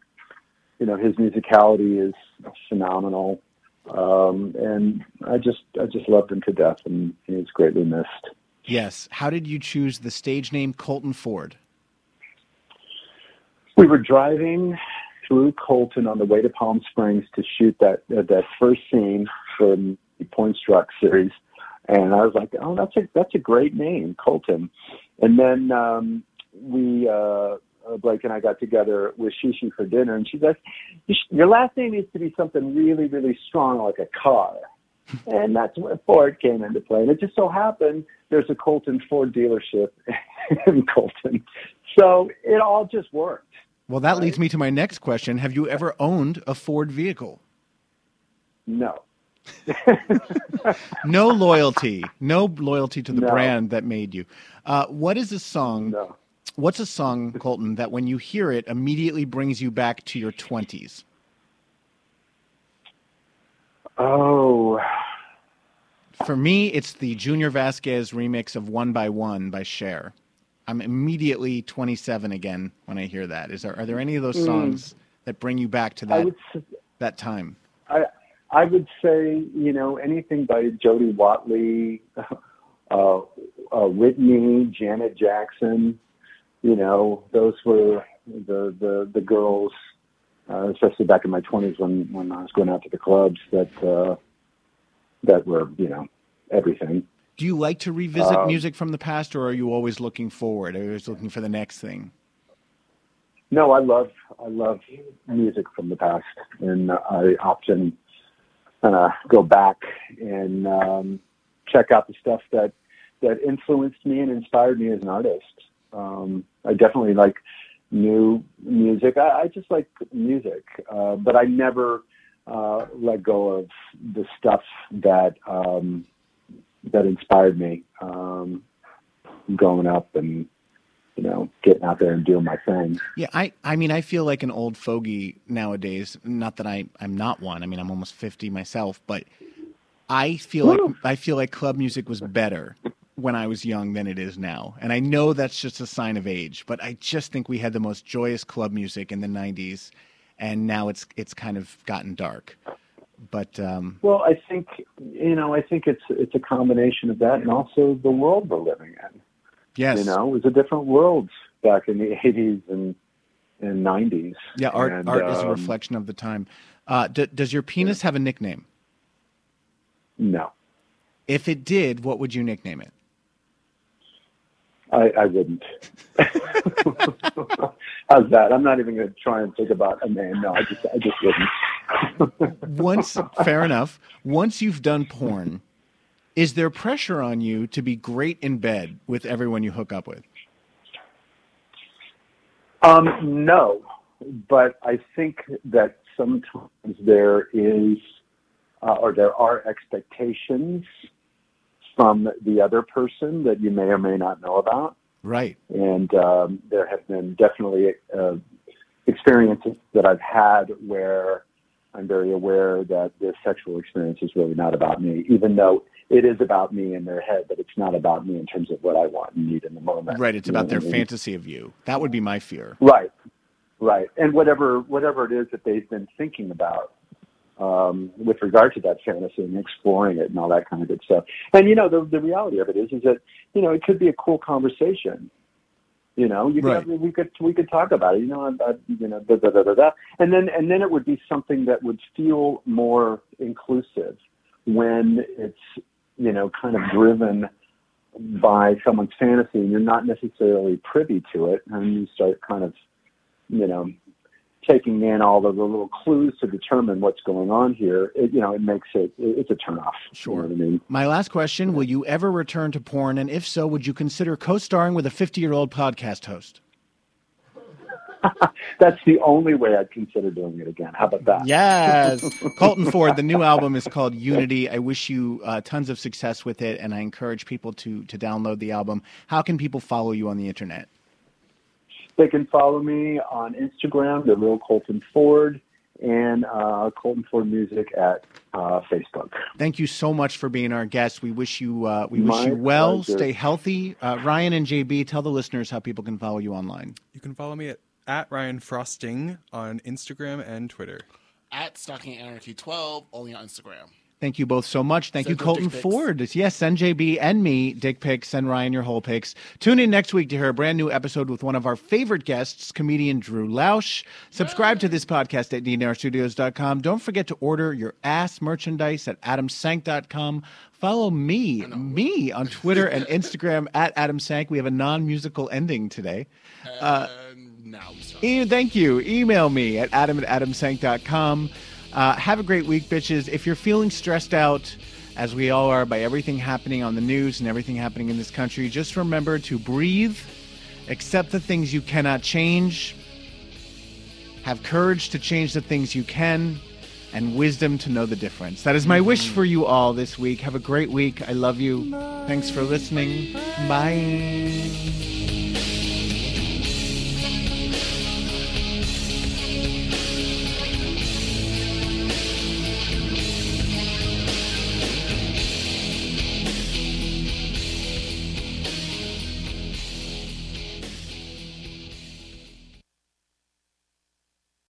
you know, his musicality is phenomenal. Um, and I just, I just loved him to death and he's greatly missed. Yes. How did you choose the stage name Colton Ford? We were driving through Colton on the way to Palm Springs to shoot that uh, that first scene for the Point Pointstruck series, and I was like, oh, that's a that's a great name, Colton. And then um, we uh, uh, Blake and I got together with Chi Chi for dinner, and she's like, "Your last name needs to be something really, really strong, like a car." and that's where Ford came into play. And it just so happened there's a Colton Ford dealership in Colton, so it all just worked. Well, that leads me to my next question. Have you ever owned a Ford vehicle? No. no loyalty, no loyalty to the No. brand that made you. Uh, what is a song? No. What's a song, Colton, that when you hear it immediately brings you back to your twenties? Oh, For me, it's the Junior Vasquez remix of "One by One" by Cher. I'm immediately 27 again when I hear that. Is there are there any of those Mm. songs that bring you back to that would that time? I I would say you know anything by Jody Watley, uh, uh, Whitney, Janet Jackson. You know those were the the the girls, uh, especially back in my twenties when when I was going out to the clubs that uh, that were you know everything. Do you like to revisit Um, music from the past, or are you always looking forward? Are you always looking for the next thing? No, I love I love music from the past, and I often uh, go back and um, check out the stuff that that influenced me and inspired me as an artist. Um, I definitely like new music. I, I just like music, uh, but I never uh, let go of the stuff that um, that inspired me um, growing up and you know getting out there and doing my thing. Yeah, I, I mean, I feel like an old fogey nowadays. Not that I, I'm not one. I mean, I'm almost 50 myself, but I feel like I feel like club music was better when I was young than it is now. And I know that's just a sign of age, but I just think we had the most joyous club music in the 90s, and now it's it's kind of gotten dark. But um, Well, I think you know, I think it's it's a combination of that and also the world we're living in. yes, You know, it was a different world back in the eighties and and nineties. yeah, art and, art is a um, reflection of the time. Uh, d- does your penis have a nickname? No, If it did, what would you nickname it? I, I wouldn't. How's that? I'm not even going to try and think about a name. No, I just I just wouldn't. once fair enough once you've done porn is there pressure on you to be great in bed with everyone you hook up with Um, no, but I think that sometimes there is, uh, or there are expectations from the other person that you may or may not know about. right And um, there have been definitely uh, experiences that I've had where I'm very aware that this sexual experience is really not about me, even though it is about me in their head, but it's not about me in terms of what I want and need in the moment. right it's about their I mean? fantasy of you that would be my fear Right, right, and whatever whatever it is that they've been thinking about um, with regard to that fantasy and exploring it and all that kind of good stuff. And you know, the the reality of it is, is that you know it could be a cool conversation. You know, you Right. could, we could we could talk about it. You know, I, I, you know, da, da, da, da, da. and then and then it would be something that would feel more inclusive when it's you know kind of driven by someone's fantasy and you're not necessarily privy to it and you start kind of you know taking in all of the little clues to determine what's going on here it you know it makes it it's a turnoff. Sure. you know i mean? My last question will you ever return to porn? And if so would you consider co-starring with a 50 year old podcast host? That's the only way i'd consider doing it again. How about that? Yes. Colton ford the new album is called unity. I wish you uh, tons of success with it and i encourage people to to download the album. How can people follow you on the internet they can follow me on instagram the real colton ford and uh, colton ford music at uh, facebook Thank you so much for being our guest. We wish you uh, we wish My you well. pleasure. Stay healthy. Uh, Ryan and JB, tell the listeners how people can follow you online. You can follow me at, at Ryan Frosting on Instagram and Twitter. At Stalking Anarchy 12, only on Instagram. Thank you both so much. Thank Send you, Colton. Ford. Yes, send JB and me dick pics. Send Ryan your whole pics. Tune in next week to hear a brand new episode with one of our favorite guests, comedian Drew Lausch. Subscribe to this podcast at dnrstudios.com. Don't forget to order your ass merchandise at adamsank.com. Follow me, me on Twitter and Instagram at Adam Sank. We have a non-musical ending today. Uh, we start. E- thank you. Email me at adam at adamsank.com. Uh, have a great week, bitches. If you're feeling stressed out, as we all are, by everything happening on the news and everything happening in this country, just remember to breathe, accept the things you cannot change, have courage to change the things you can, and wisdom to know the difference. That is my wish for you all this week. Have a great week. I love you. Thanks for listening. Bye.